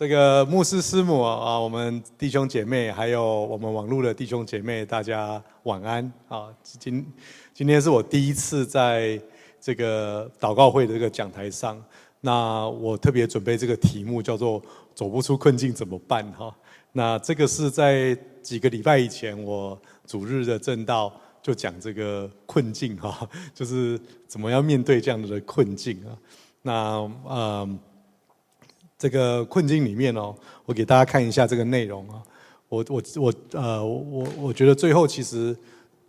这个牧师师母啊，我们弟兄姐妹，还有我们网络的弟兄姐妹，大家晚安啊！今今天是我第一次在这个祷告会的这个讲台上，那我特别准备这个题目叫做“走不出困境怎么办”哈。那这个是在几个礼拜以前，我主日的正道就讲这个困境哈，就是怎么样面对这样的困境啊。那嗯。这个困境里面哦，我给大家看一下这个内容啊。我我我呃我我觉得最后其实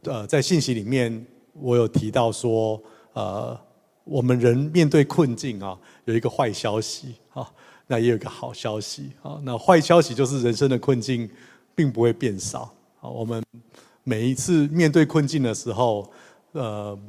呃在信息里面我有提到说呃我们人面对困境啊有一个坏消息啊，那也有一个好消息啊。那坏消息就是人生的困境并不会变少啊。我们每一次面对困境的时候，呃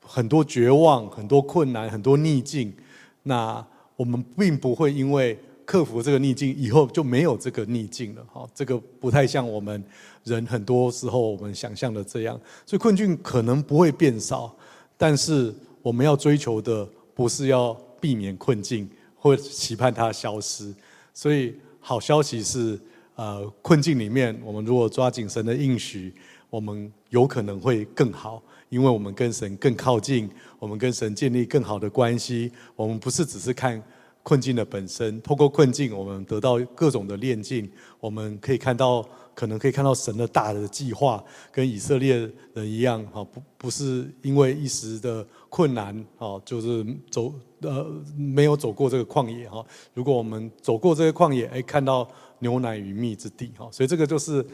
很多绝望、很多困难、很多逆境，那。我们并不会因为克服这个逆境以后就没有这个逆境了，哈，这个不太像我们人很多时候我们想象的这样，所以困境可能不会变少，但是我们要追求的不是要避免困境或期盼它消失，所以好消息是，呃，困境里面我们如果抓紧神的应许，我们有可能会更好。因为我们跟神更靠近，我们跟神建立更好的关系。我们不是只是看困境的本身，透过困境，我们得到各种的炼境。我们可以看到，可能可以看到神的大的计划，跟以色列人一样，哈，不不是因为一时的困难，哈，就是走呃没有走过这个旷野，哈。如果我们走过这个旷野，哎，看到牛奶与蜜之地，哈。所以这个就是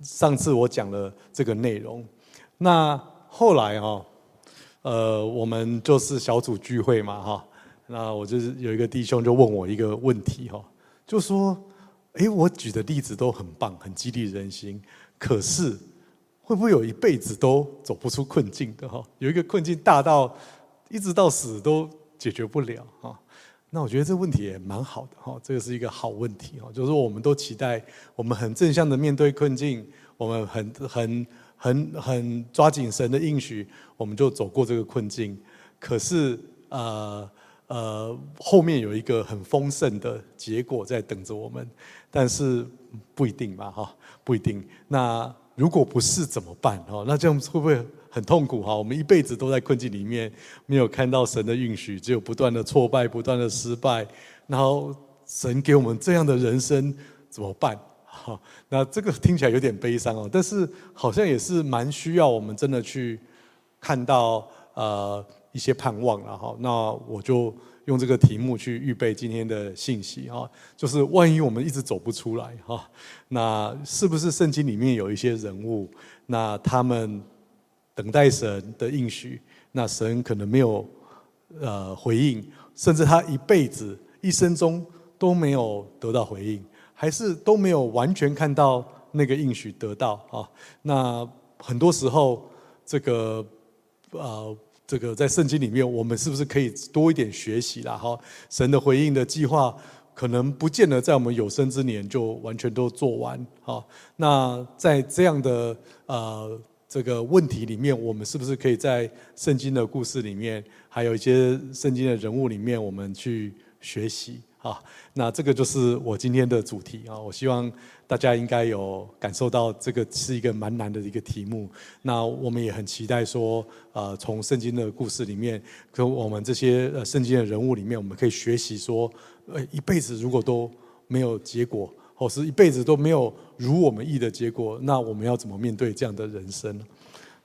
上次我讲的这个内容。那。后来哈，呃，我们就是小组聚会嘛哈，那我就是有一个弟兄就问我一个问题哈，就说，哎，我举的例子都很棒，很激励人心，可是会不会有一辈子都走不出困境的哈？有一个困境大到一直到死都解决不了哈？那我觉得这问题也蛮好的哈，这个是一个好问题哈，就是我们都期待我们很正向的面对困境，我们很很。很很抓紧神的应许，我们就走过这个困境。可是，呃呃，后面有一个很丰盛的结果在等着我们，但是不一定吧，哈，不一定。那如果不是怎么办？哈，那这样会不会很痛苦？哈，我们一辈子都在困境里面，没有看到神的应许，只有不断的挫败，不断的失败。然后神给我们这样的人生，怎么办？哈，那这个听起来有点悲伤哦，但是好像也是蛮需要我们真的去看到呃一些盼望了哈。那我就用这个题目去预备今天的信息哈，就是万一我们一直走不出来哈，那是不是圣经里面有一些人物，那他们等待神的应许，那神可能没有呃回应，甚至他一辈子一生中都没有得到回应。还是都没有完全看到那个应许得到啊？那很多时候，这个呃，这个在圣经里面，我们是不是可以多一点学习啦？哈，神的回应的计划，可能不见得在我们有生之年就完全都做完。哈，那在这样的呃这个问题里面，我们是不是可以在圣经的故事里面，还有一些圣经的人物里面，我们去学习？啊，那这个就是我今天的主题啊！我希望大家应该有感受到，这个是一个蛮难的一个题目。那我们也很期待说，呃，从圣经的故事里面，跟我们这些呃圣经的人物里面，我们可以学习说，呃，一辈子如果都没有结果，或是一辈子都没有如我们意的结果，那我们要怎么面对这样的人生？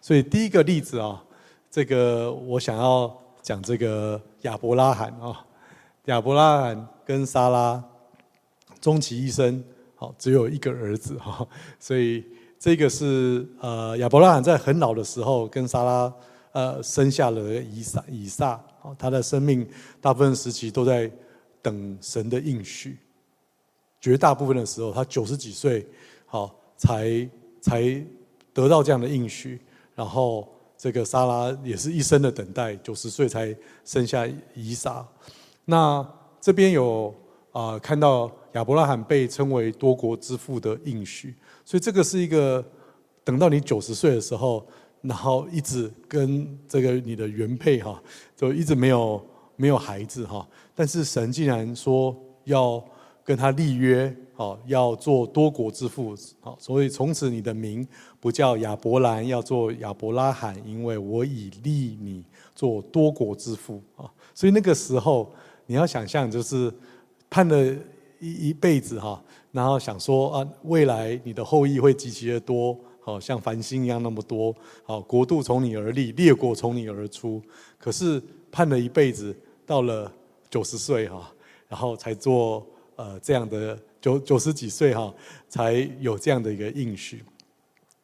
所以第一个例子啊，这个我想要讲这个亚伯拉罕啊。亚伯拉罕跟莎拉终其一生，好只有一个儿子哈，所以这个是呃亚伯拉罕在很老的时候跟莎拉呃生下了以撒以撒，他的生命大部分时期都在等神的应许，绝大部分的时候他九十几岁好才才得到这样的应许，然后这个莎拉也是一生的等待，九十岁才生下以撒。那这边有啊、看到亚伯拉罕被称为多国之父的应许，所以这个是一个等到你九十岁的时候，然后一直跟这个你的原配哈，就一直没有没有孩子哈，但是神竟然说要跟他立约，好，要做多国之父，好，所以从此你的名不叫亚伯兰，要做亚伯拉罕，因为我已立你做多国之父啊。所以那个时候你要想象，就是盼了一一辈子哈，然后想说啊，未来你的后裔会极其的多，好像繁星一样那么多，好，国度从你而立，列国从你而出。可是盼了一辈子，到了九十岁哈，然后才做。呃，这样的九九十几岁哈，才有这样的一个应许。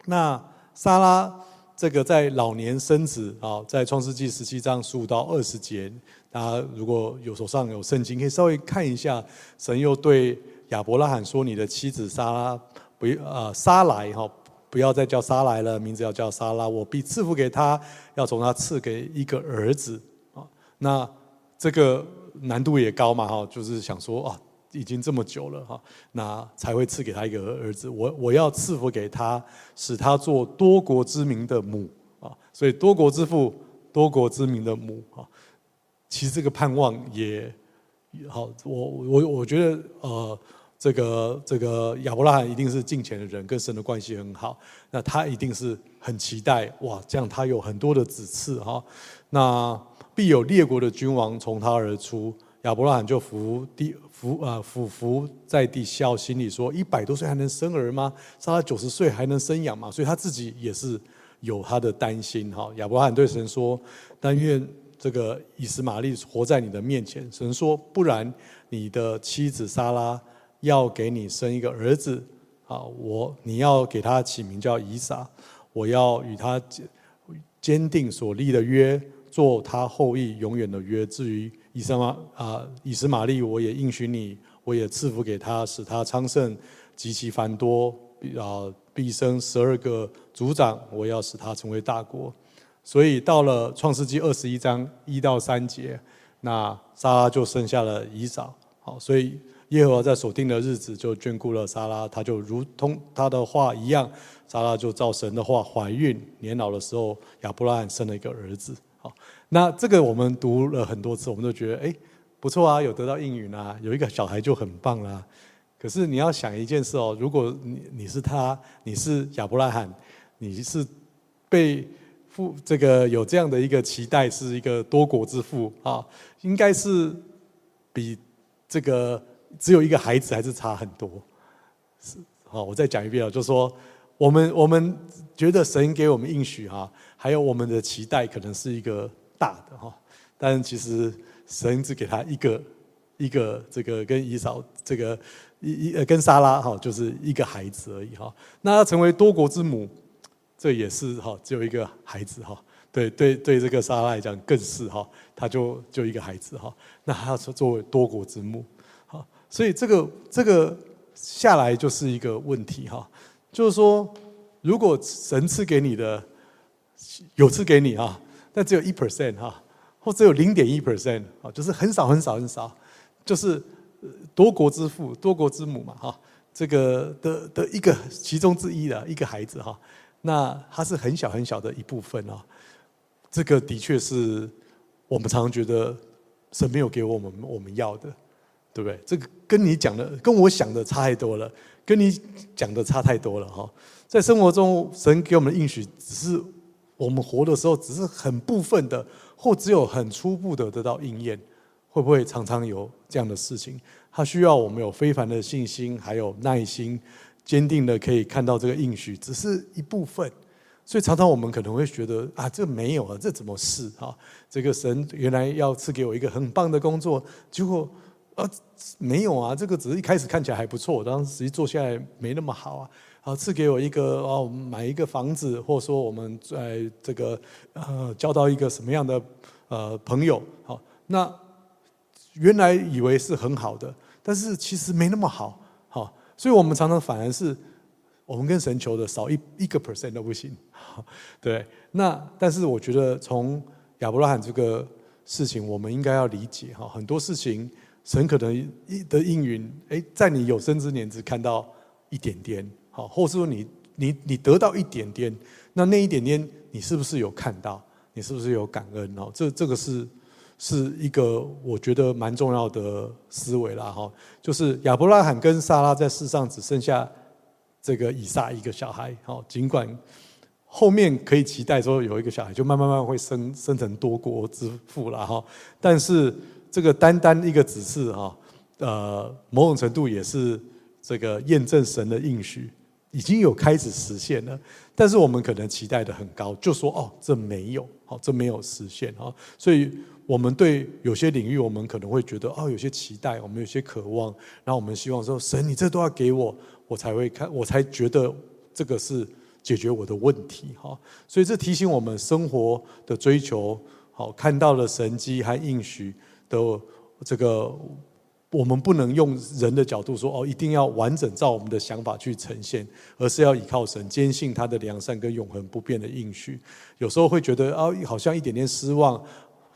那撒拉这个在老年生子啊，在创世纪十七章十五到二十节，大家如果有手上有圣经，可以稍微看一下。神又对亚伯拉罕说：“你的妻子撒拉不啊，撒莱哈，不要再叫撒莱了，名字要叫撒拉。我必赐福给他，要从他赐给一个儿子啊。那这个难度也高嘛哈，就是想说啊。”已经这么久了哈，那才会赐给他一个儿子。我我要赐福给他，使他做多国之民的母啊。所以多国之父，多国之民的母啊。其实这个盼望也好，我我我觉得呃，这个这个亚伯拉罕一定是敬虔的人，跟神的关系很好。那他一定是很期待哇，这样他有很多的子嗣哈。那必有列国的君王从他而出。亚伯拉罕就伏地伏啊伏伏在地笑，心里说：一百多岁还能生儿吗？撒拉九十岁还能生养吗？所以他自己也是有他的担心哈。亚伯拉罕对神说：但愿这个以实玛利活在你的面前。神说：不然，你的妻子撒拉要给你生一个儿子啊，我你要给他起名叫以撒，我要与他坚定所立的约，做他后裔永远的约。至于以撒玛啊，以实玛利，我也应许你，我也赐福给他，使他昌盛极其繁多，啊，必生十二个族长，我要使他成为大国。所以到了创世纪二十一章一到三节，那撒拉就生下了以扫。好，所以耶和华在所定的日子就眷顾了撒拉，他就如同他的话一样，撒拉就照神的话怀孕，年老的时候，亚伯拉罕生了一个儿子。好。那这个我们读了很多次，我们都觉得哎，不错啊，有得到应允啊，有一个小孩就很棒啦。可是你要想一件事哦，如果你你是他，你是亚伯拉罕，你是被父这个有这样的一个期待，是一个多国之父啊，应该是比这个只有一个孩子还是差很多。是好，我再讲一遍啊，就说我们我们觉得神给我们应许哈，还有我们的期待可能是一个。大的哈，但其实神只给他一个一个这个跟以扫这个一一呃跟撒拉哈，就是一个孩子而已哈。那他成为多国之母，这也是哈只有一个孩子哈。对对对，这个撒拉来讲更是哈，他就就一个孩子哈。那他要作为多国之母，好，所以这个这个下来就是一个问题哈，就是说如果神赐给你的有赐给你哈。但只有一 percent 哈，或只有零点一 percent 啊，就是很少很少很少，就是多国之父、多国之母嘛哈，这个的的一个其中之一的一个孩子哈，那它是很小很小的一部分啊，这个的确是我们常常觉得神没有给我们我们要的，对不对？这个跟你讲的跟我想的差太多了，跟你讲的差太多了哈，在生活中神给我们的应许只是。我们活的时候，只是很部分的，或只有很初步的得到应验，会不会常常有这样的事情？它需要我们有非凡的信心，还有耐心，坚定的可以看到这个应许，只是一部分。所以常常我们可能会觉得啊，这没有啊，这怎么是啊？这个神原来要赐给我一个很棒的工作，结果啊没有啊，这个只是一开始看起来还不错，但实际做下来没那么好啊。好，赐给我一个哦，买一个房子，或者说我们在这个呃交到一个什么样的呃朋友，好，那原来以为是很好的，但是其实没那么，好，所以我们常常反而是我们跟神求的少一一个 percent 都不行，对，那但是我觉得从亚伯拉罕这个事情，我们应该要理解哈，很多事情神可能的应允，哎，在你有生之年只看到一点点。好，或是说你你你得到一点点，那那一点点你是不是有看到？你是不是有感恩？哦，这这个是是一个我觉得蛮重要的思维啦哈，就是亚伯拉罕跟撒拉在世上只剩下这个以撒一个小孩，好，尽管后面可以期待说有一个小孩就慢慢慢会生生成多国之父了哈，但是这个单单一个指示哈，呃，某种程度也是这个验证神的应许已经有开始实现了，但是我们可能期待的很高，就说哦这没有，好这没有实现哈，所以。我们对有些领域，我们可能会觉得哦，有些期待，我们有些渴望，然后我们希望说，神，你这都要给我，我才会看，我才觉得这个是解决我的问题哈。所以这提醒我们生活的追求，好看到了神机和应许的这个，我们不能用人的角度说哦，一定要完整照我们的想法去呈现，而是要依靠神，坚信他的良善跟永恒不变的应许。有时候会觉得啊，好像一点点失望。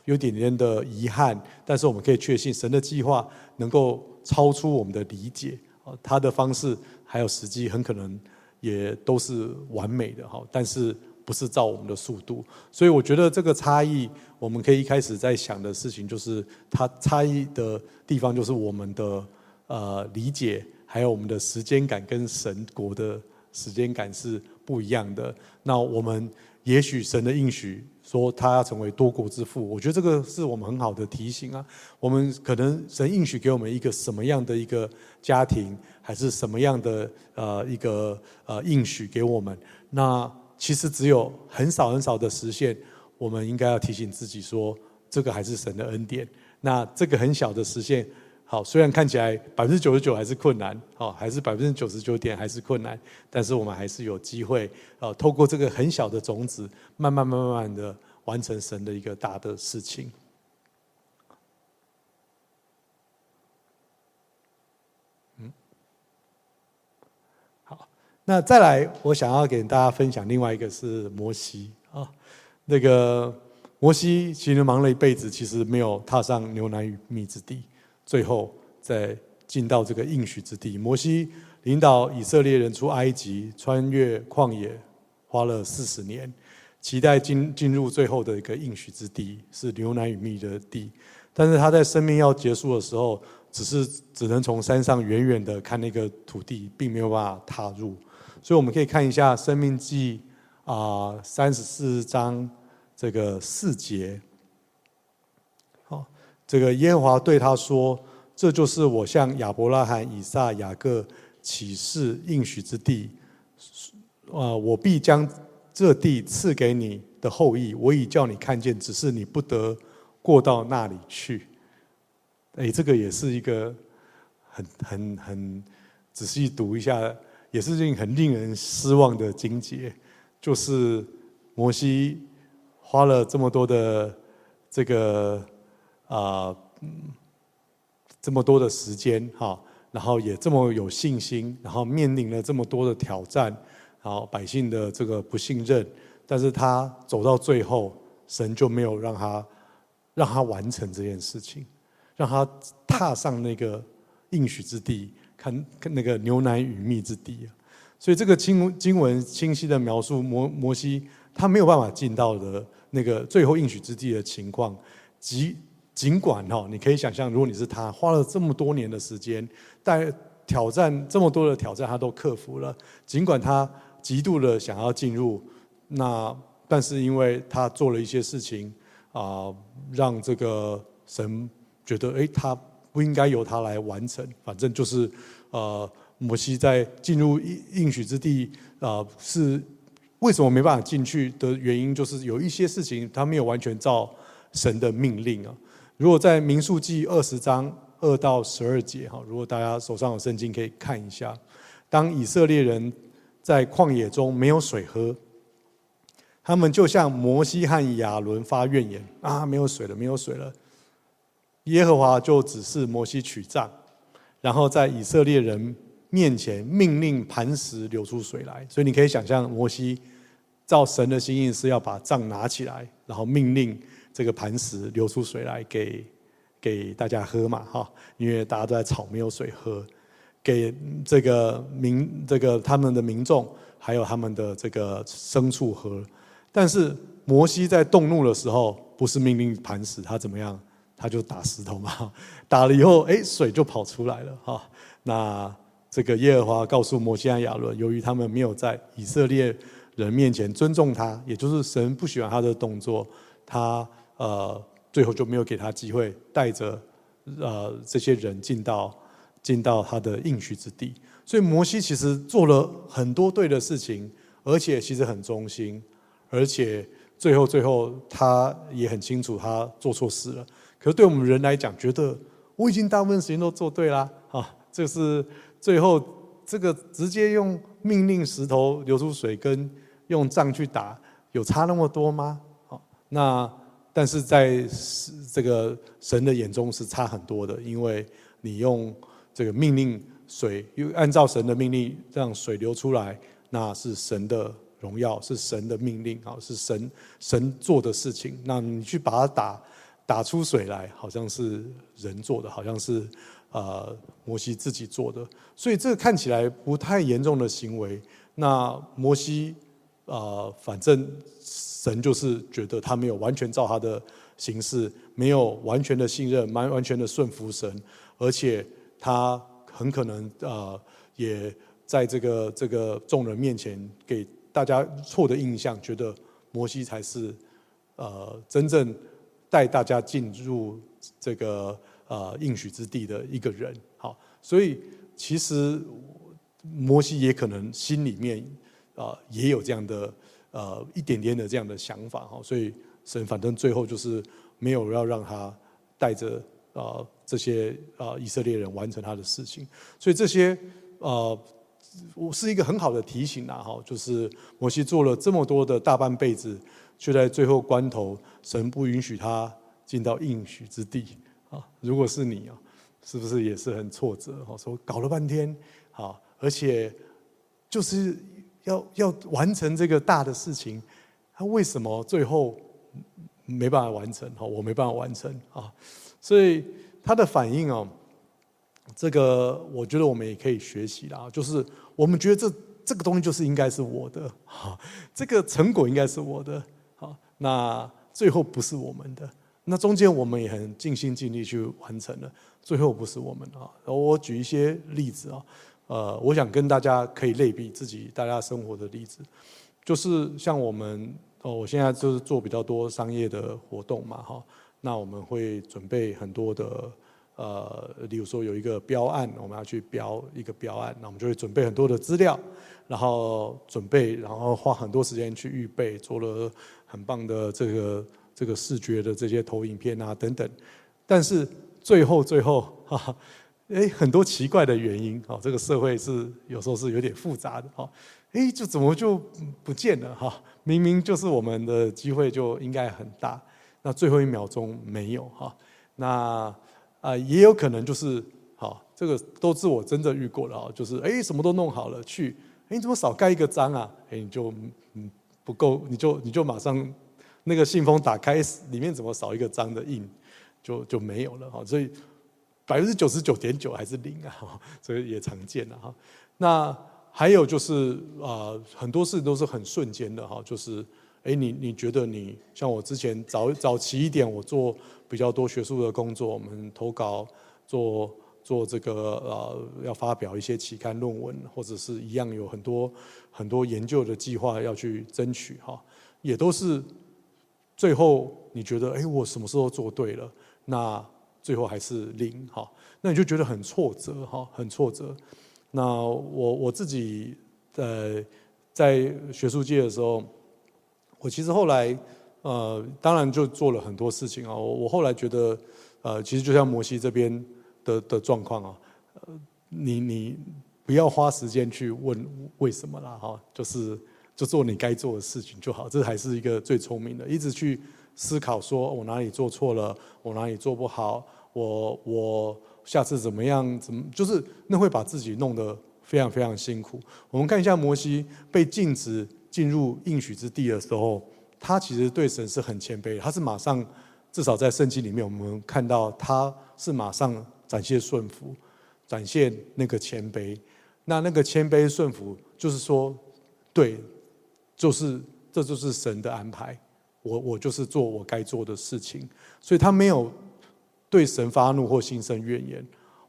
有点点的遗憾，但是我们可以确信，神的计划能够超出我们的理解。哦他的方式还有时机，很可能也都是完美的哈，但是不是照我们的速度。所以我觉得这个差异，我们可以一开始在想的事情，就是它差异的地方，就是我们的呃理解，还有我们的时间感跟神国的时间感是不一样的。那我们也许神的应许。说他要成为多国之父，我觉得这个是我们很好的提醒啊。我们可能神应许给我们一个什么样的一个家庭，还是什么样的呃一个呃应许给我们？那其实只有很少很少的实现，我们应该要提醒自己说，这个还是神的恩典。那这个很小的实现。好，虽然看起来百分之九十九还是困难，好，还是百分之九十九点还是困难，但是我们还是有机会，呃，透过这个很小的种子，慢慢慢慢慢的完成神的一个大的事情。嗯，好，那再来，我想要给大家分享另外一个是摩西啊，那个摩西其实忙了一辈子，其实没有踏上牛奶与蜜之地。最后再进到这个应许之地，摩西领导以色列人出埃及，穿越旷野，花了四十年，期待进进入最后的一个应许之地，是牛奶与蜜的地。但是他在生命要结束的时候，只是只能从山上远远的看那个土地，并没有办法踏入。所以我们可以看一下《生命记》啊，三十四章这个四节。这个耶和华对他说：“这就是我向亚伯拉罕、以撒、雅各起誓应许之地。啊，我必将这地赐给你的后裔。我已叫你看见，只是你不得过到那里去。”哎，这个也是一个很很很仔细读一下，也是令很令人失望的经节。就是摩西花了这么多的这个。啊，这么多的时间哈，然后也这么有信心，然后面临了这么多的挑战，然后百姓的这个不信任，但是他走到最后，神就没有让他让他完成这件事情，让他踏上那个应许之地，看看那个牛奶与蜜之地啊。所以这个经经文清晰的描述摩摩西他没有办法进到的那个最后应许之地的情况，即。尽管哈，你可以想象，如果你是他，花了这么多年的时间，但挑战这么多的挑战，他都克服了。尽管他极度的想要进入，那但是因为他做了一些事情啊，让这个神觉得，哎，他不应该由他来完成。反正就是，呃，摩西在进入应应许之地啊，是为什么没办法进去的原因，就是有一些事情他没有完全照神的命令啊。如果在民数记二十章二到十二节哈，如果大家手上有圣经，可以看一下。当以色列人在旷野中没有水喝，他们就向摩西和亚伦发怨言啊，没有水了，没有水了。耶和华就指示摩西取杖，然后在以色列人面前命令磐石流出水来。所以你可以想象，摩西照神的心意是要把杖拿起来，然后命令。这个磐石流出水来给给大家喝嘛，哈，因为大家都在吵没有水喝，给这个民这个他们的民众还有他们的这个牲畜喝。但是摩西在动怒的时候，不是命令磐石，他怎么样？他就打石头嘛，打了以后，哎，水就跑出来了哈。那这个耶和华告诉摩西和亚伦，由于他们没有在以色列人面前尊重他，也就是神不喜欢他的动作，他呃最后就没有给他机会带着呃这些人进到进到他的应许之地。所以摩西其实做了很多对的事情，而且其实很忠心，而且最后最后他也很清楚他做错事了。可是对我们人来讲，觉得我已经大部分时间都做对啦，啊，这是最后这个直接用命令石头流出水，跟用杖去打有差那么多吗？好，那但是在这个神的眼中是差很多的，因为你用这个命令水，又按照神的命令让水流出来，那是神的荣耀，是神的命令啊，是神神做的事情。那你去把它打。打出水来，好像是人做的，好像是呃摩西自己做的，所以这个看起来不太严重的行为。那摩西呃，反正神就是觉得他没有完全照他的形式，没有完全的信任，完完全的顺服神，而且他很可能呃，也在这个这个众人面前给大家错的印象，觉得摩西才是呃真正。带大家进入这个呃应许之地的一个人，好，所以其实摩西也可能心里面啊也有这样的呃一点点的这样的想法哈，所以神反正最后就是没有要让他带着啊这些啊以色列人完成他的事情，所以这些呃我是一个很好的提醒呐哈，就是摩西做了这么多的大半辈子。却在最后关头，神不允许他进到应许之地啊！如果是你啊，是不是也是很挫折？哈，说搞了半天，好，而且就是要要完成这个大的事情，他为什么最后没办法完成？哈，我没办法完成啊！所以他的反应哦，这个我觉得我们也可以学习啦，就是我们觉得这这个东西就是应该是我的，哈，这个成果应该是我的好。那最后不是我们的，那中间我们也很尽心尽力去完成了，最后不是我们啊。我举一些例子啊，呃，我想跟大家可以类比自己大家生活的例子，就是像我们哦，我现在就是做比较多商业的活动嘛，哈，那我们会准备很多的呃，例如说有一个标案，我们要去标一个标案，那我们就会准备很多的资料，然后准备，然后花很多时间去预备，做了。很棒的这个这个视觉的这些投影片啊等等，但是最后最后哈哈，哎，很多奇怪的原因啊，这个社会是有时候是有点复杂的哈，哎，就怎么就不见了哈？明明就是我们的机会就应该很大，那最后一秒钟没有哈，那啊也有可能就是好，这个都是我真的遇过了啊，就是哎什么都弄好了去，哎你怎么少盖一个章啊？哎你就嗯。不够，你就你就马上那个信封打开，里面怎么少一个章的印，就就没有了哈。所以百分之九十九点九还是零啊，所以也常见了哈。那还有就是啊，很多事都是很瞬间的哈，就是哎，你你觉得你像我之前早早期一点，我做比较多学术的工作，我们投稿做。做这个呃，要发表一些期刊论文，或者是一样有很多很多研究的计划要去争取哈，也都是最后你觉得哎，我什么时候做对了？那最后还是零哈，那你就觉得很挫折哈，很挫折。那我我自己呃在学术界的时候，我其实后来呃当然就做了很多事情啊。我我后来觉得呃，其实就像摩西这边。的的状况啊，呃，你你不要花时间去问为什么啦哈，就是就做你该做的事情就好，这还是一个最聪明的。一直去思考说我哪里做错了，我哪里做不好，我我下次怎么样？怎么就是那会把自己弄得非常非常辛苦。我们看一下摩西被禁止进入应许之地的时候，他其实对神是很谦卑，他是马上至少在圣经里面我们看到他是马上。展现顺服，展现那个谦卑。那那个谦卑顺服，就是说，对，就是这就是神的安排。我我就是做我该做的事情。所以他没有对神发怒或心生怨言。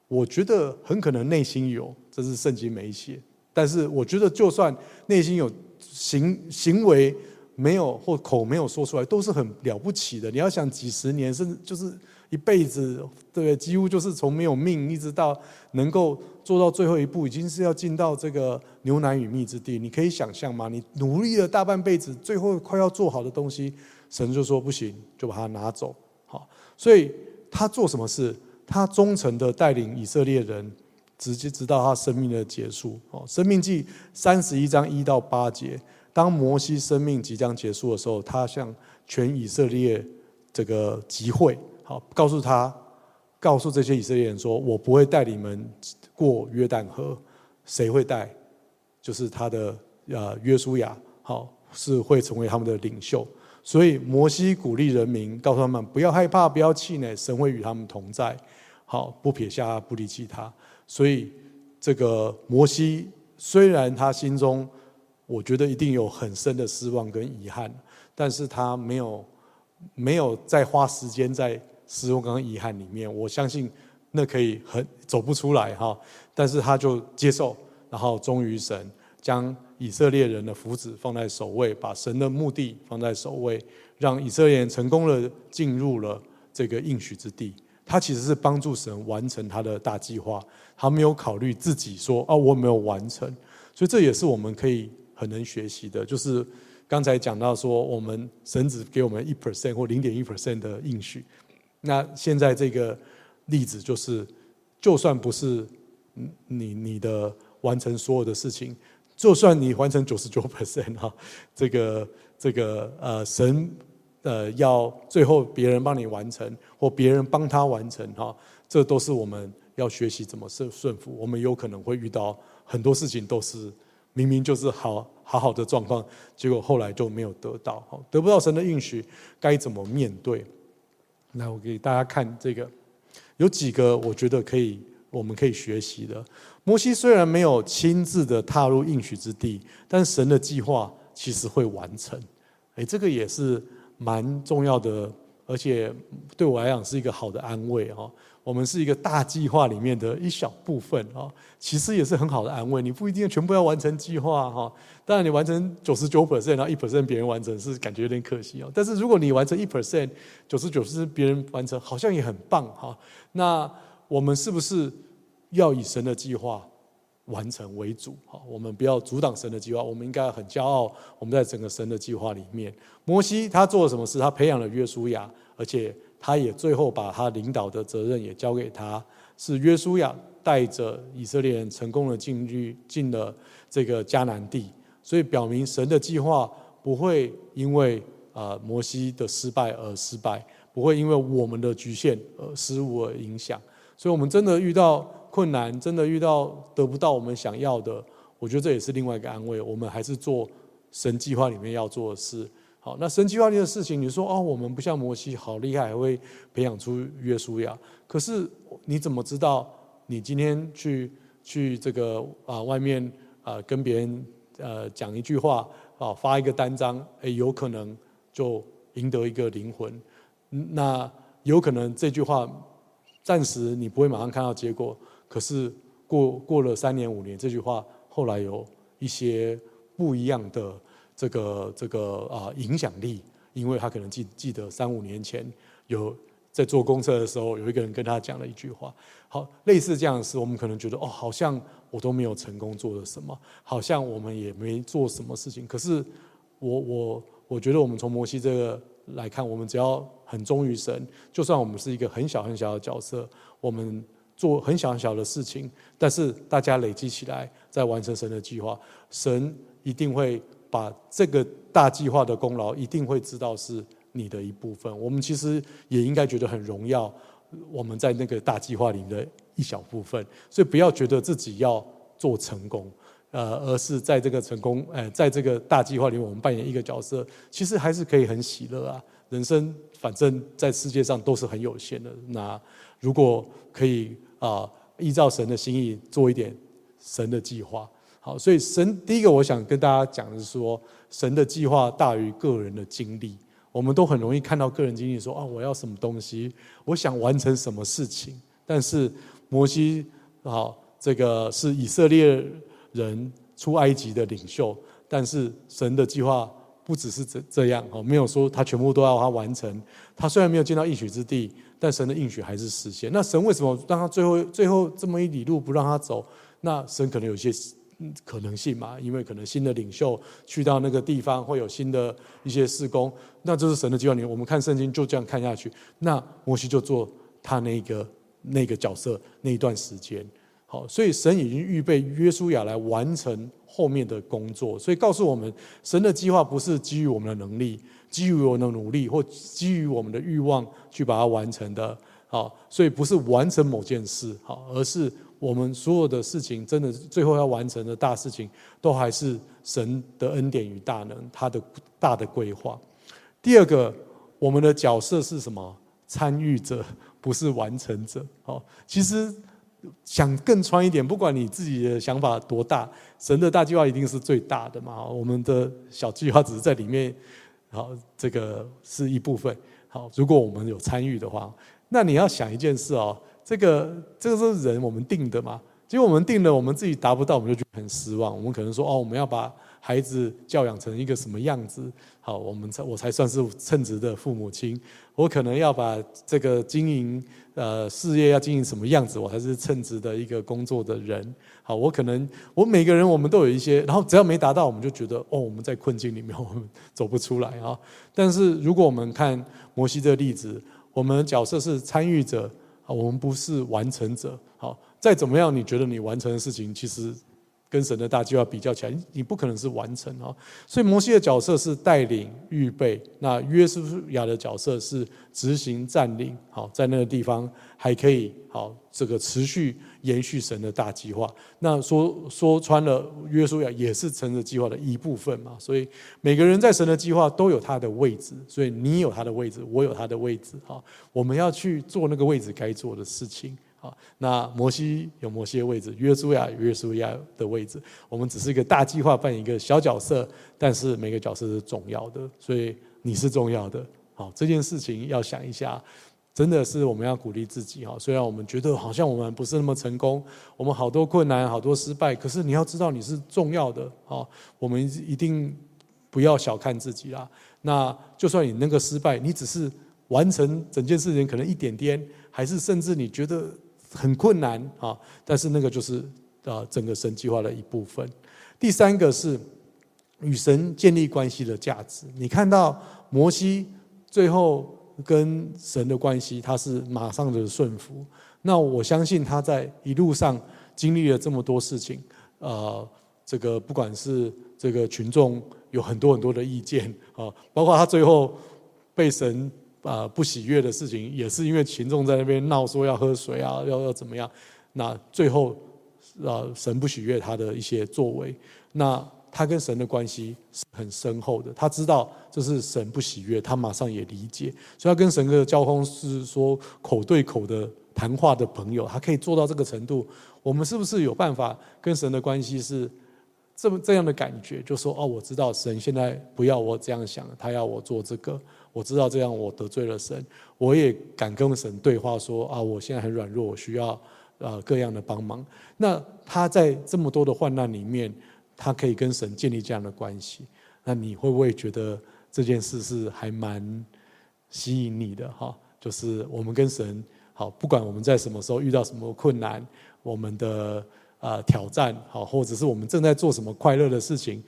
我觉得很可能内心有，这是圣经没写。但是我觉得，就算内心有行行为没有或口没有说出来，都是很了不起的。你要想几十年，甚至就是一辈子，对，几乎就是从没有命一直到能够做到最后一步，已经是要进到这个牛奶与蜜之地。你可以想象吗？你努力了大半辈子，最后快要做好的东西，神就说不行，就把它拿走。好，所以他做什么事？他忠诚的带领以色列人，直接直到他生命的结束。哦，生命记三十一章一到八节，当摩西生命即将结束的时候，他向全以色列这个集会，好，告诉他，告诉这些以色列人说：“我不会带你们过约旦河，谁会带？就是他的呃约书亚，好，是会成为他们的领袖。所以摩西鼓励人民，告诉他们不要害怕，不要气馁，神会与他们同在。”好，不撇下，不离弃他。所以，这个摩西虽然他心中，我觉得一定有很深的失望跟遗憾，但是他没有没有再花时间在失望跟遗憾里面。我相信那可以很走不出来哈。但是他就接受，然后忠于神，将以色列人的福祉放在首位，把神的目的放在首位，让以色列人成功的进入了这个应许之地。他其实是帮助神完成他的大计划，他没有考虑自己说啊，我没有完成，所以这也是我们可以很能学习的。就是刚才讲到说，我们神只给我们一 percent 或零点一 percent 的应许，那现在这个例子就是，就算不是你你的完成所有的事情，就算你完成九十九 percent 哈，这个这个呃神。呃，要最后别人帮你完成，或别人帮他完成，哈，这都是我们要学习怎么顺顺服。我们有可能会遇到很多事情，都是明明就是好好好的状况，结果后来就没有得到，哈，得不到神的应许，该怎么面对？那我给大家看这个，有几个我觉得可以，我们可以学习的。摩西虽然没有亲自的踏入应许之地，但神的计划其实会完成。诶，这个也是。蛮重要的，而且对我来讲是一个好的安慰哈。我们是一个大计划里面的一小部分啊，其实也是很好的安慰。你不一定全部要完成计划哈，当然你完成九十九 percent，然后一 percent 别人完成是感觉有点可惜哦。但是如果你完成一 percent，九十九是别人完成，好像也很棒哈。那我们是不是要以神的计划完成为主，好，我们不要阻挡神的计划，我们应该很骄傲。我们在整个神的计划里面，摩西他做了什么事？他培养了约书亚，而且他也最后把他领导的责任也交给他，是约书亚带着以色列人成功的进入进了这个迦南地，所以表明神的计划不会因为啊摩西的失败而失败，不会因为我们的局限而失误而影响。所以，我们真的遇到。困难真的遇到得不到我们想要的，我觉得这也是另外一个安慰。我们还是做神计划里面要做的事。好，那神计划里的事情，你说哦，我们不像摩西好厉害，还会培养出约书亚。可是你怎么知道你今天去去这个啊外面啊跟别人呃讲一句话啊发一个单张，诶，有可能就赢得一个灵魂？那有可能这句话暂时你不会马上看到结果。可是过过了三年五年，这句话后来有一些不一样的这个这个啊影响力，因为他可能记记得三五年前有在坐公车的时候，有一个人跟他讲了一句话。好，类似这样的事，我们可能觉得哦，好像我都没有成功做了什么，好像我们也没做什么事情。可是我我我觉得，我们从摩西这个来看，我们只要很忠于神，就算我们是一个很小很小的角色，我们。做很小很小的事情，但是大家累积起来，在完成神的计划，神一定会把这个大计划的功劳，一定会知道是你的一部分。我们其实也应该觉得很荣耀，我们在那个大计划里的一小部分。所以不要觉得自己要做成功，呃，而是在这个成功，呃，在这个大计划里，我们扮演一个角色，其实还是可以很喜乐啊。人生反正在世界上都是很有限的，那如果可以。啊，依照神的心意做一点神的计划。好，所以神第一个我想跟大家讲的是说，神的计划大于个人的经历。我们都很容易看到个人经历，说啊，我要什么东西，我想完成什么事情。但是摩西，好，这个是以色列人出埃及的领袖，但是神的计划不只是这这样，哦，没有说他全部都要他完成。他虽然没有进到应许之地，但神的应许还是实现。那神为什么让他最后最后这么一里路不让他走？那神可能有些。可能性嘛，因为可能新的领袖去到那个地方，会有新的一些事工，那这是神的计划。你我们看圣经就这样看下去，那摩西就做他那个那个角色那一段时间。好，所以神已经预备约书亚来完成后面的工作，所以告诉我们，神的计划不是基于我们的能力，基于我们的努力或基于我们的欲望去把它完成的。好，所以不是完成某件事，好，而是。我们所有的事情，真的最后要完成的大事情，都还是神的恩典与大能，他的大的规划。第二个，我们的角色是什么？参与者，不是完成者。好，其实想更穿一点，不管你自己的想法多大，神的大计划一定是最大的嘛。我们的小计划只是在里面，好，这个是一部分。好，如果我们有参与的话，那你要想一件事哦。这个这个是人我们定的嘛？结果我们定了，我们自己达不到，我们就觉得很失望。我们可能说哦，我们要把孩子教养成一个什么样子？好，我们才我才算是称职的父母亲。我可能要把这个经营呃事业要经营什么样子，我才是称职的一个工作的人。好，我可能我每个人我们都有一些，然后只要没达到，我们就觉得哦，我们在困境里面，我们走不出来啊。但是如果我们看摩西的例子，我们角色是参与者。我们不是完成者。好，再怎么样，你觉得你完成的事情，其实跟神的大计划比较起来，你不可能是完成啊。所以摩西的角色是带领、预备；那约书亚的角色是执行、占领。好，在那个地方还可以好这个持续延续神的大计划。那说说穿了，约书亚也是神的计划的一部分嘛。所以每个人在神的计划都有他的位置，所以你有他的位置，我有他的位置。好，我们要去做那个位置该做的事情。那摩西有摩西的位置，约书亚有约书亚的位置。我们只是一个大计划扮演一个小角色，但是每个角色是重要的，所以你是重要的。好，这件事情要想一下。真的是我们要鼓励自己哈，虽然我们觉得好像我们不是那么成功，我们好多困难、好多失败，可是你要知道你是重要的啊！我们一定不要小看自己啦。那就算你那个失败，你只是完成整件事情可能一点点，还是甚至你觉得很困难啊，但是那个就是啊整个神计划的一部分。第三个是与神建立关系的价值。你看到摩西最后。跟神的关系，他是马上的顺服。那我相信他在一路上经历了这么多事情，呃，这个不管是这个群众有很多很多的意见啊，包括他最后被神啊不喜悦的事情，也是因为群众在那边闹说要喝水啊，要要怎么样？那最后啊，神不喜悦他的一些作为，那。他跟神的关系是很深厚的，他知道这是神不喜悦，他马上也理解，所以他跟神的交通是说口对口的谈话的朋友，他可以做到这个程度。我们是不是有办法跟神的关系是这么这样的感觉？就说哦，我知道神现在不要我这样想，他要我做这个，我知道这样我得罪了神，我也敢跟神对话说啊，我现在很软弱，我需要呃各样的帮忙。那他在这么多的患难里面。他可以跟神建立这样的关系，那你会不会觉得这件事是还蛮吸引你的哈？就是我们跟神好，不管我们在什么时候遇到什么困难，我们的啊挑战好，或者是我们正在做什么快乐的事情，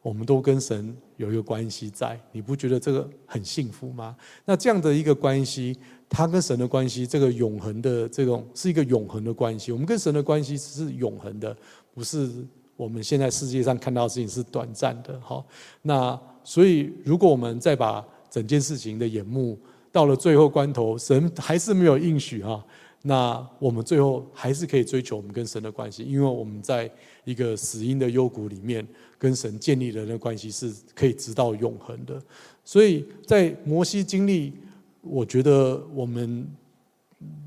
我们都跟神有一个关系在，你不觉得这个很幸福吗？那这样的一个关系，他跟神的关系，这个永恒的这种是一个永恒的关系。我们跟神的关系是永恒的，不是。我们现在世界上看到的事情是短暂的，好，那所以如果我们再把整件事情的眼目到了最后关头，神还是没有应许哈，那我们最后还是可以追求我们跟神的关系，因为我们在一个死荫的幽谷里面跟神建立人的关系是可以直到永恒的。所以在摩西经历，我觉得我们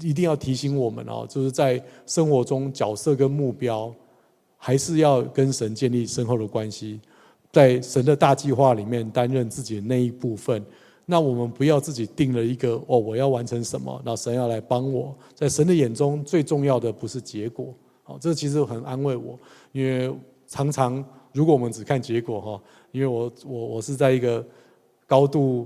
一定要提醒我们哦，就是在生活中角色跟目标。还是要跟神建立深厚的关系，在神的大计划里面担任自己的那一部分，那我们不要自己定了一个哦，我要完成什么，那神要来帮我。在神的眼中，最重要的不是结果。好，这其实很安慰我，因为常常如果我们只看结果哈，因为我我我是在一个高度，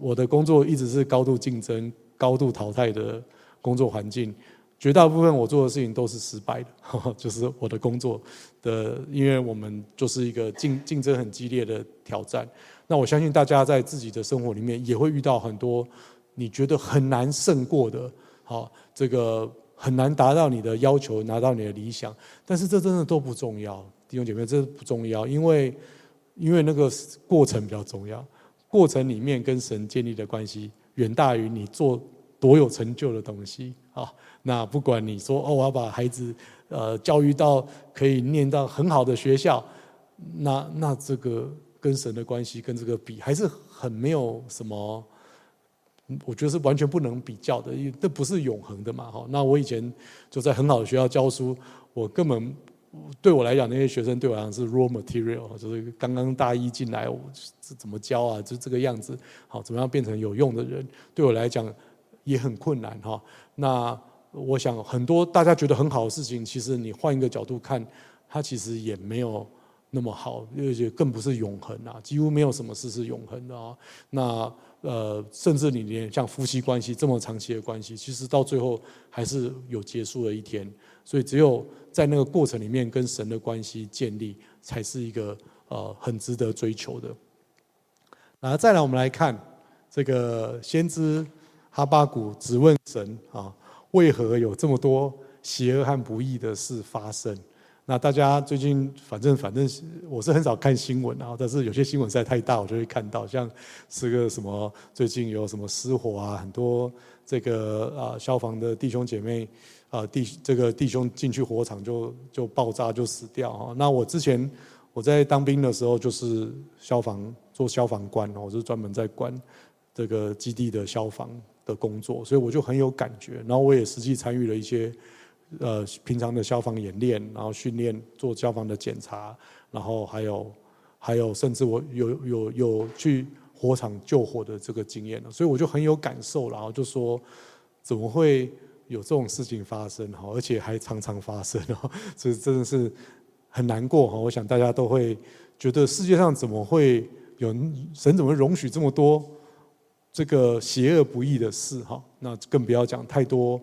我的工作一直是高度竞争、高度淘汰的工作环境，绝大部分我做的事情都是失败的，就是我的工作的，因为我们就是一个竞竞争很激烈的挑战。那我相信大家在自己的生活里面也会遇到很多你觉得很难胜过的，好，这个很难达到你的要求，拿到你的理想，但是这真的都不重要，弟兄姐妹，这不重要，因为因为那个过程比较重要，过程里面跟神建立的关系远大于你做多有成就的东西。啊。那不管你说哦，我要把孩子呃教育到可以念到很好的学校，那那这个。跟神的关系跟这个比还是很没有什么，我觉得是完全不能比较的，因为这不是永恒的嘛。哈，那我以前就在很好的学校教书，我根本对我来讲，那些学生对我来讲是 raw material，就是刚刚大一进来，我是怎么教啊？就这个样子，好，怎么样变成有用的人？对我来讲也很困难哈。那我想很多大家觉得很好的事情，其实你换一个角度看，它其实也没有。那么好，而且更不是永恒啊，几乎没有什么事是永恒的啊。那呃，甚至你连像夫妻关系这么长期的关系，其实到最后还是有结束的一天。所以只有在那个过程里面跟神的关系建立，才是一个呃很值得追求的。然后再来，我们来看这个先知哈巴谷只问神啊，为何有这么多邪恶和不义的事发生？那大家最近反正反正我是很少看新闻啊，但是有些新闻实在太大，我就会看到，像是个什么最近有什么失火啊，很多这个啊消防的弟兄姐妹啊弟这个弟兄进去火场就就爆炸就死掉啊。那我之前我在当兵的时候就是消防做消防官，我是专门在管这个基地的消防的工作，所以我就很有感觉，然后我也实际参与了一些。呃，平常的消防演练，然后训练做消防的检查，然后还有还有，甚至我有有有去火场救火的这个经验了，所以我就很有感受，然后就说怎么会有这种事情发生哈，而且还常常发生哈，这真的是很难过哈。我想大家都会觉得世界上怎么会有神怎么容许这么多这个邪恶不义的事哈？那更不要讲太多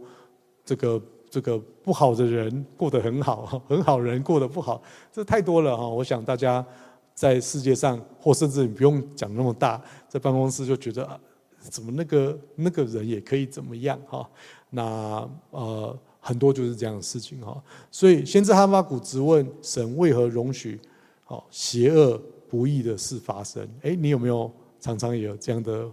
这个。这个不好的人过得很好，很好人过得不好，这太多了哈。我想大家在世界上，或甚至你不用讲那么大，在办公室就觉得啊，怎么那个那个人也可以怎么样哈？那呃，很多就是这样的事情哈。所以先知哈巴谷质问神为何容许好邪恶不义的事发生？哎，你有没有常常也有这样的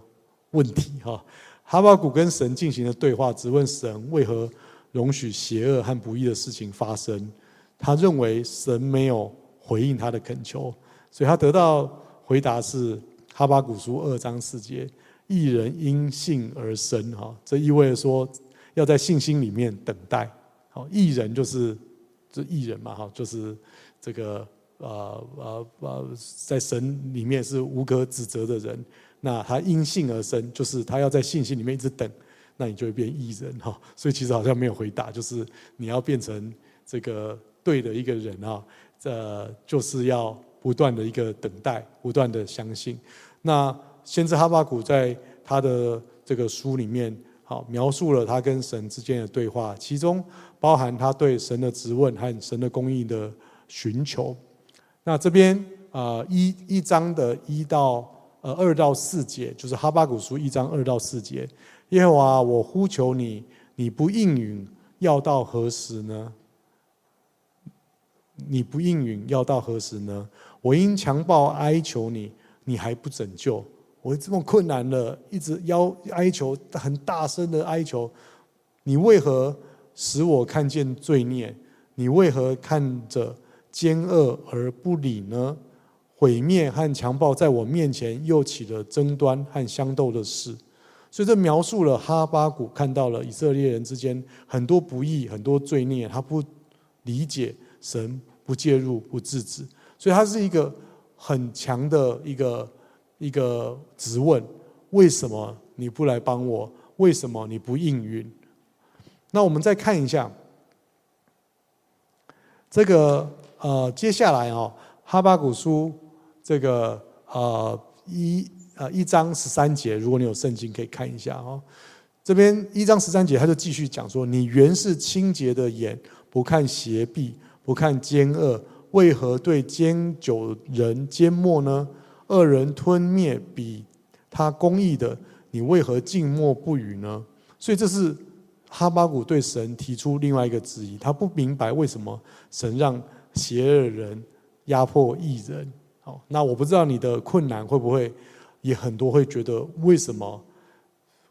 问题哈？哈巴谷跟神进行了对话，质问神为何？容许邪恶和不义的事情发生，他认为神没有回应他的恳求，所以他得到回答是哈巴谷书二章四节：义人因信而生。哈，这意味着说要在信心里面等待。好，义人就是这义人嘛，哈，就是这个呃呃呃，在神里面是无可指责的人。那他因信而生，就是他要在信心里面一直等。那你就会变异人哈，所以其实好像没有回答，就是你要变成这个对的一个人哈，这就是要不断的一个等待，不断的相信。那先知哈巴谷在他的这个书里面，好描述了他跟神之间的对话，其中包含他对神的质问和神的公义的寻求。那这边啊一一章的一到呃二到四节，就是哈巴谷书一章二到四节。耶和华，我呼求你，你不应允，要到何时呢？你不应允，要到何时呢？我因强暴哀求你，你还不拯救。我这么困难了，一直要哀求，很大声的哀求，你为何使我看见罪孽？你为何看着奸恶而不理呢？毁灭和强暴在我面前又起了争端和相斗的事。所以这描述了哈巴谷看到了以色列人之间很多不义、很多罪孽，他不理解神不介入、不制止，所以他是一个很强的一个一个质问：为什么你不来帮我？为什么你不应允？那我们再看一下这个呃，接下来哦，哈巴谷书这个呃一呃一章十三节，如果你有圣经可以看一下哦。这边一章十三节，他就继续讲说：“你原是清洁的眼，不看邪僻，不看奸恶，为何对奸酒人缄默呢？恶人吞灭比他公义的，你为何静默不语呢？”所以这是哈巴谷对神提出另外一个质疑，他不明白为什么神让邪恶人压迫义人。好，那我不知道你的困难会不会也很多会觉得为什么？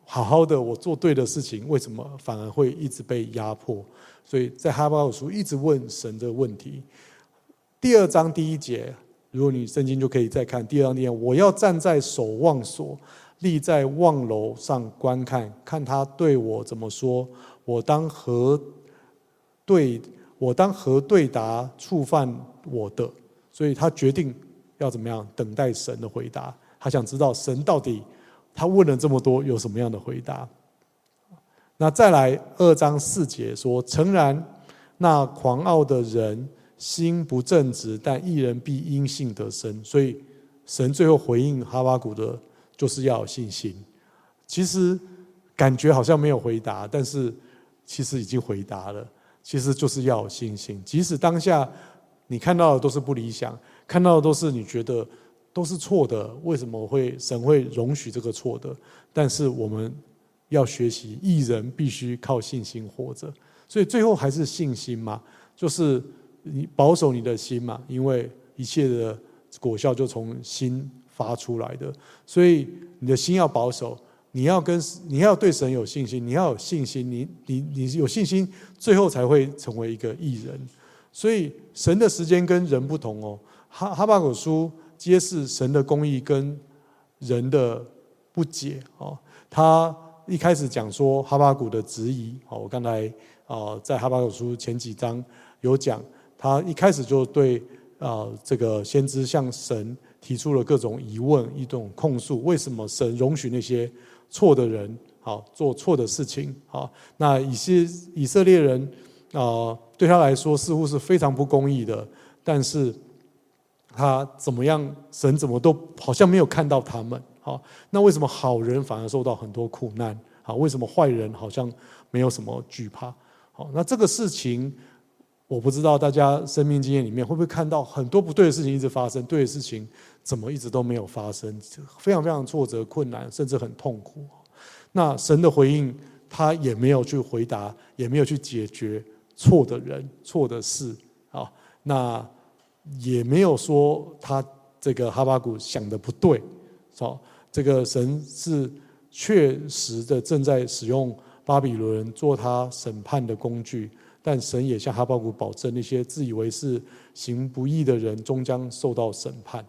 好好的，我做对的事情，为什么反而会一直被压迫？所以在哈巴谷书一直问神的问题。第二章第一节，如果你圣经就可以再看第二章第一节，我要站在守望所，立在望楼上观看，看他对我怎么说，我当何对，我当何对答触犯我的？所以他决定要怎么样等待神的回答。他想知道神到底。他问了这么多，有什么样的回答？那再来二章四节说：“诚然，那狂傲的人心不正直，但一人必因信得生。”所以神最后回应哈巴谷的，就是要有信心。其实感觉好像没有回答，但是其实已经回答了。其实就是要有信心，即使当下你看到的都是不理想，看到的都是你觉得。都是错的，为什么会神会容许这个错的？但是我们要学习，艺人必须靠信心活着，所以最后还是信心嘛，就是你保守你的心嘛，因为一切的果效就从心发出来的，所以你的心要保守，你要跟你要对神有信心，你要有信心，你你你有信心，最后才会成为一个艺人。所以神的时间跟人不同哦，哈哈巴谷书。揭示神的公义跟人的不解哦。他一开始讲说哈巴谷的质疑哦，我刚才啊在哈巴谷书前几章有讲，他一开始就对啊这个先知向神提出了各种疑问、一种控诉：为什么神容许那些错的人好做错的事情？好，那以色以色列人啊对他来说似乎是非常不公义的，但是。他怎么样？神怎么都好像没有看到他们。好，那为什么好人反而受到很多苦难？好，为什么坏人好像没有什么惧怕？好，那这个事情我不知道大家生命经验里面会不会看到很多不对的事情一直发生，对的事情怎么一直都没有发生？非常非常挫折、困难，甚至很痛苦。那神的回应，他也没有去回答，也没有去解决错的人、错的事。好，那。也没有说他这个哈巴谷想的不对，好，这个神是确实的正在使用巴比伦做他审判的工具，但神也向哈巴谷保证，那些自以为是行不义的人终将受到审判，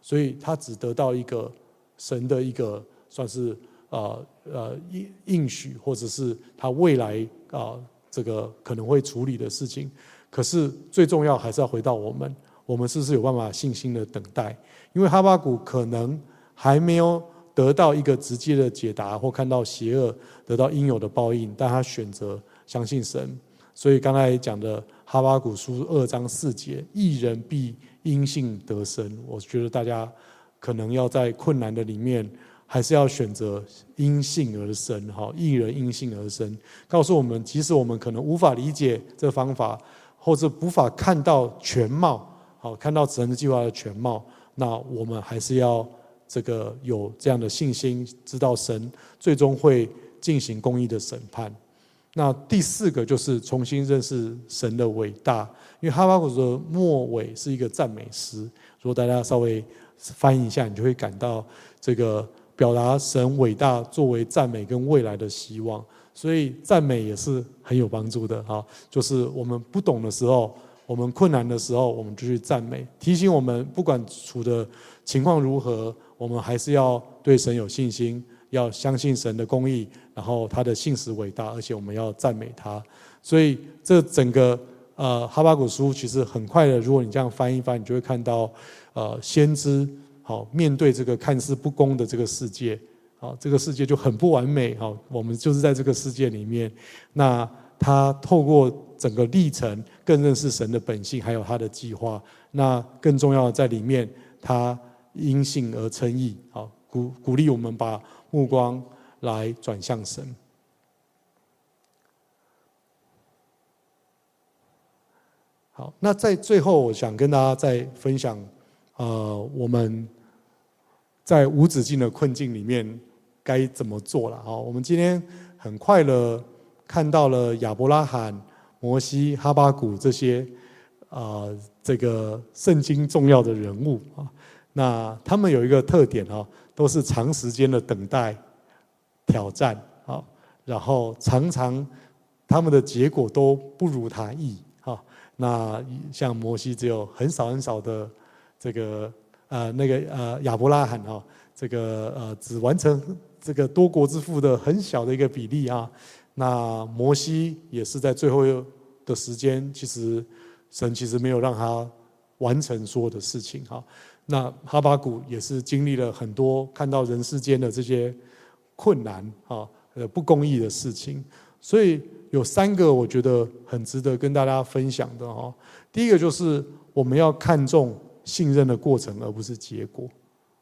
所以他只得到一个神的一个算是呃呃应应许，或者是他未来啊这个可能会处理的事情。可是最重要还是要回到我们，我们是不是有办法信心的等待？因为哈巴谷可能还没有得到一个直接的解答，或看到邪恶得到应有的报应，但他选择相信神。所以刚才讲的哈巴谷书二章四节，一人必因信得生。我觉得大家可能要在困难的里面，还是要选择因信而生。哈，一人因信而生，告诉我们，即使我们可能无法理解这方法。或者无法看到全貌，好，看到神的计划的全貌，那我们还是要这个有这样的信心，知道神最终会进行公义的审判。那第四个就是重新认识神的伟大，因为哈巴谷的末尾是一个赞美诗，如果大家稍微翻译一下，你就会感到这个表达神伟大作为赞美跟未来的希望。所以赞美也是很有帮助的哈，就是我们不懂的时候，我们困难的时候，我们就去赞美，提醒我们不管处的情况如何，我们还是要对神有信心，要相信神的公义，然后他的信实伟大，而且我们要赞美他。所以这整个呃哈巴谷书其实很快的，如果你这样翻一翻，你就会看到呃先知好面对这个看似不公的这个世界。好，这个世界就很不完美，好，我们就是在这个世界里面。那他透过整个历程，更认识神的本性，还有他的计划。那更重要的在里面，他因信而称义，好，鼓鼓励我们把目光来转向神。好，那在最后，我想跟大家再分享，呃，我们在无止境的困境里面。该怎么做了？好，我们今天很快的看到了亚伯拉罕、摩西、哈巴谷这些啊，这个圣经重要的人物啊。那他们有一个特点啊，都是长时间的等待、挑战啊，然后常常他们的结果都不如他意啊。那像摩西只有很少很少的这个呃那个呃亚伯拉罕啊，这个呃只完成。这个多国之父的很小的一个比例啊，那摩西也是在最后的时间，其实神其实没有让他完成所有的事情哈。那哈巴谷也是经历了很多，看到人世间的这些困难啊，呃不公义的事情，所以有三个我觉得很值得跟大家分享的哈。第一个就是我们要看重信任的过程，而不是结果。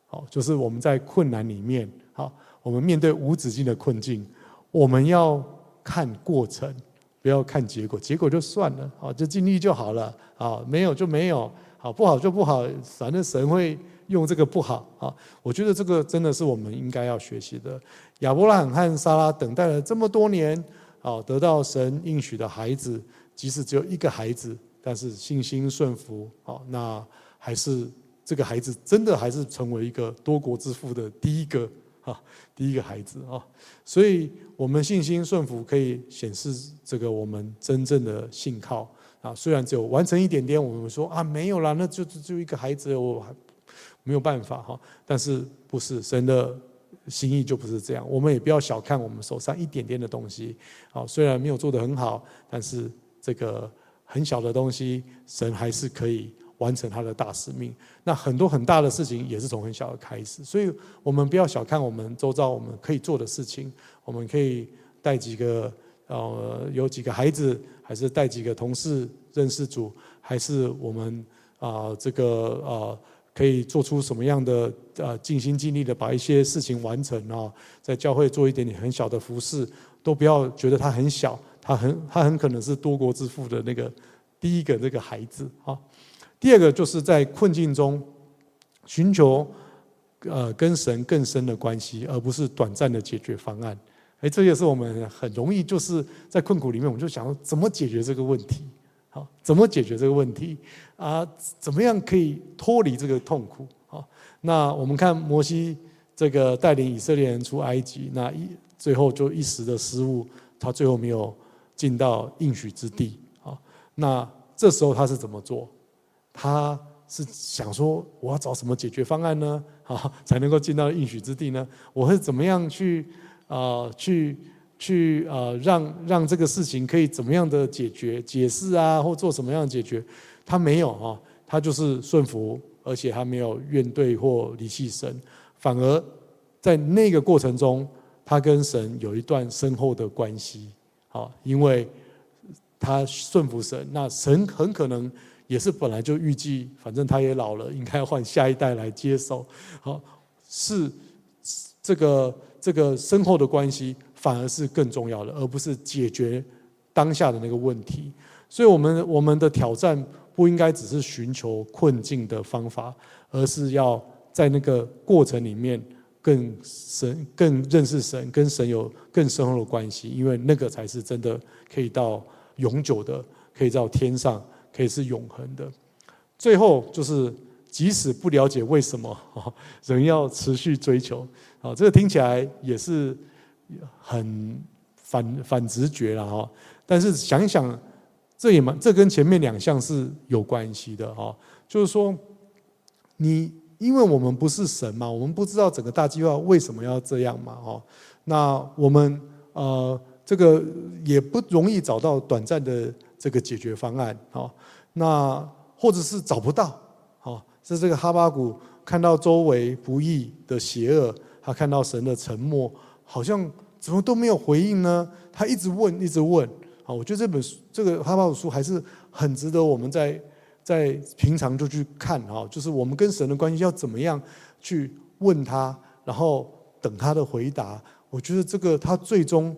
好，就是我们在困难里面好。我们面对无止境的困境，我们要看过程，不要看结果。结果就算了，好，就尽力就好了，好，没有就没有，好，不好就不好，反正神会用这个不好，啊，我觉得这个真的是我们应该要学习的。亚伯拉罕和撒拉等待了这么多年，好，得到神应许的孩子，即使只有一个孩子，但是信心顺服，好，那还是这个孩子真的还是成为一个多国之父的第一个。啊，第一个孩子啊，所以我们信心顺服可以显示这个我们真正的信靠啊。虽然只有完成一点点，我们说啊没有啦，那就就一个孩子，我还没有办法哈。但是不是神的心意就不是这样？我们也不要小看我们手上一点点的东西啊。虽然没有做得很好，但是这个很小的东西，神还是可以。完成他的大使命，那很多很大的事情也是从很小的开始，所以我们不要小看我们周遭我们可以做的事情。我们可以带几个呃，有几个孩子，还是带几个同事认识主，还是我们啊、这个呃可以做出什么样的呃尽心尽力的把一些事情完成啊，在教会做一点点很小的服事，都不要觉得他很小，他很他很可能是多国之父的那个第一个那个孩子啊。第二个就是在困境中寻求呃跟神更深的关系，而不是短暂的解决方案。哎，这也是我们很容易就是在困苦里面，我们就想怎么解决这个问题？好，怎么解决这个问题？啊，怎么样可以脱离这个痛苦？好，那我们看摩西这个带领以色列人出埃及，那一最后就一时的失误，他最后没有进到应许之地。好，那这时候他是怎么做？他是想说，我要找什么解决方案呢？好，才能够进到应许之地呢？我会怎么样去啊、去去啊、呃？让让这个事情可以怎么样的解决、解释啊，或做什么样的解决？他没有啊，他就是顺服，而且他没有怨怼或离弃神，反而在那个过程中，他跟神有一段深厚的关系。好，因为他顺服神，那神很可能。也是本来就预计，反正他也老了，应该要换下一代来接手。好，是这个这个深厚的关系，反而是更重要的，而不是解决当下的那个问题。所以，我们我们的挑战不应该只是寻求困境的方法，而是要在那个过程里面更深、更认识神，跟神有更深厚的关系，因为那个才是真的可以到永久的，可以到天上。可以是永恒的。最后就是，即使不了解为什么，人要持续追求。啊，这个听起来也是很反反直觉了哈。但是想想，这也蛮，这跟前面两项是有关系的哈。就是说，你因为我们不是神嘛，我们不知道整个大计划为什么要这样嘛。哈，那我们呃，这个也不容易找到短暂的。这个解决方案，好，那或者是找不到，好，是这个哈巴谷看到周围不义的邪恶，他看到神的沉默，好像怎么都没有回应呢？他一直问，一直问。好，我觉得这本书，这个哈巴谷书还是很值得我们在在平常就去看啊，就是我们跟神的关系要怎么样去问他，然后等他的回答。我觉得这个他最终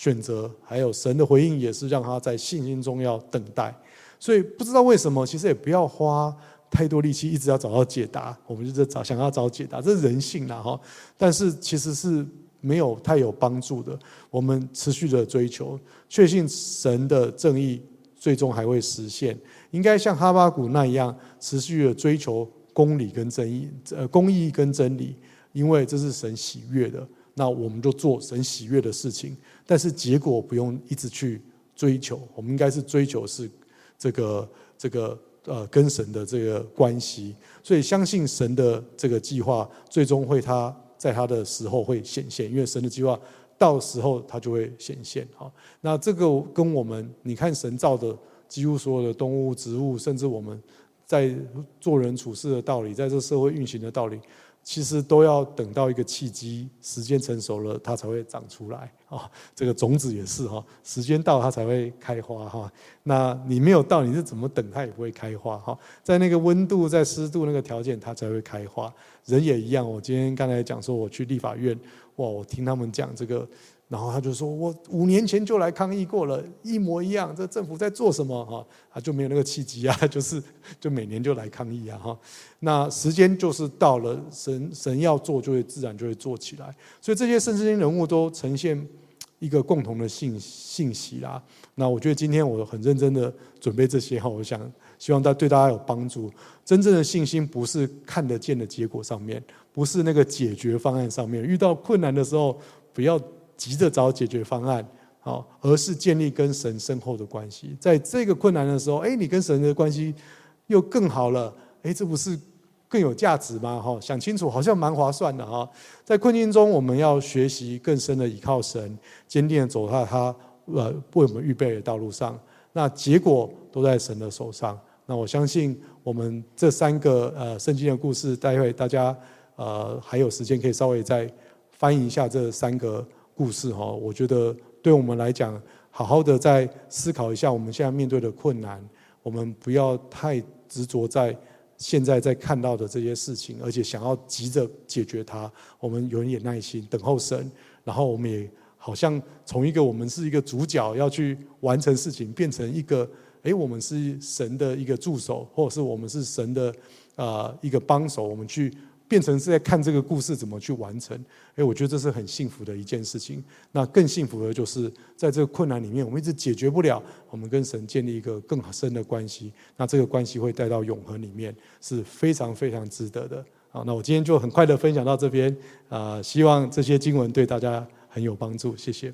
选择，还有神的回应，也是让他在信心中要等待。所以不知道为什么，其实也不要花太多力气，一直要找到解答。我们就在找，想要找解答，这是人性啦哈。但是其实是没有太有帮助的。我们持续的追求，确信神的正义最终还会实现。应该像哈巴谷那样，持续的追求公理跟正义，呃，公义跟真理，因为这是神喜悦的。那我们就做神喜悦的事情，但是结果不用一直去追求。我们应该是追求是。这个这个呃，跟神的这个关系，所以相信神的这个计划，最终会他在他的时候会显现，因为神的计划到时候他就会显现。好，那这个跟我们你看神造的几乎所有的动物、植物，甚至我们在做人处事的道理，在这社会运行的道理。其实都要等到一个契机，时间成熟了，它才会长出来啊。这个种子也是哈，时间到它才会开花哈。那你没有到，你是怎么等它也不会开花哈。在那个温度、在湿度那个条件，它才会开花。人也一样。我今天刚才讲说，我去立法院，哇，我听他们讲这个。然后他就说：“我五年前就来抗议过了，一模一样。这政府在做什么？哈，他就没有那个契机啊，就是就每年就来抗议啊，哈。那时间就是到了，神神要做，就会自然就会做起来。所以这些圣经人物都呈现一个共同的信信息啦。那我觉得今天我很认真的准备这些哈，我想希望大对大家有帮助。真正的信心不是看得见的结果上面，不是那个解决方案上面。遇到困难的时候，不要。”急着找解决方案，好，而是建立跟神深厚的关系。在这个困难的时候，哎，你跟神的关系又更好了，哎，这不是更有价值吗？哈，想清楚，好像蛮划算的哈。在困境中，我们要学习更深的倚靠神，坚定的走在他呃为我们预备的道路上。那结果都在神的手上。那我相信，我们这三个呃圣经的故事，待会大家呃还有时间可以稍微再翻译一下这三个。故事哈，我觉得对我们来讲，好好的再思考一下我们现在面对的困难，我们不要太执着在现在在看到的这些事情，而且想要急着解决它。我们有一点耐心，等候神，然后我们也好像从一个我们是一个主角要去完成事情，变成一个诶，我们是神的一个助手，或者是我们是神的啊一个帮手，我们去。变成是在看这个故事怎么去完成，哎，我觉得这是很幸福的一件事情。那更幸福的就是在这个困难里面，我们一直解决不了，我们跟神建立一个更深的关系。那这个关系会带到永恒里面，是非常非常值得的。好，那我今天就很快的分享到这边，啊，希望这些经文对大家很有帮助，谢谢。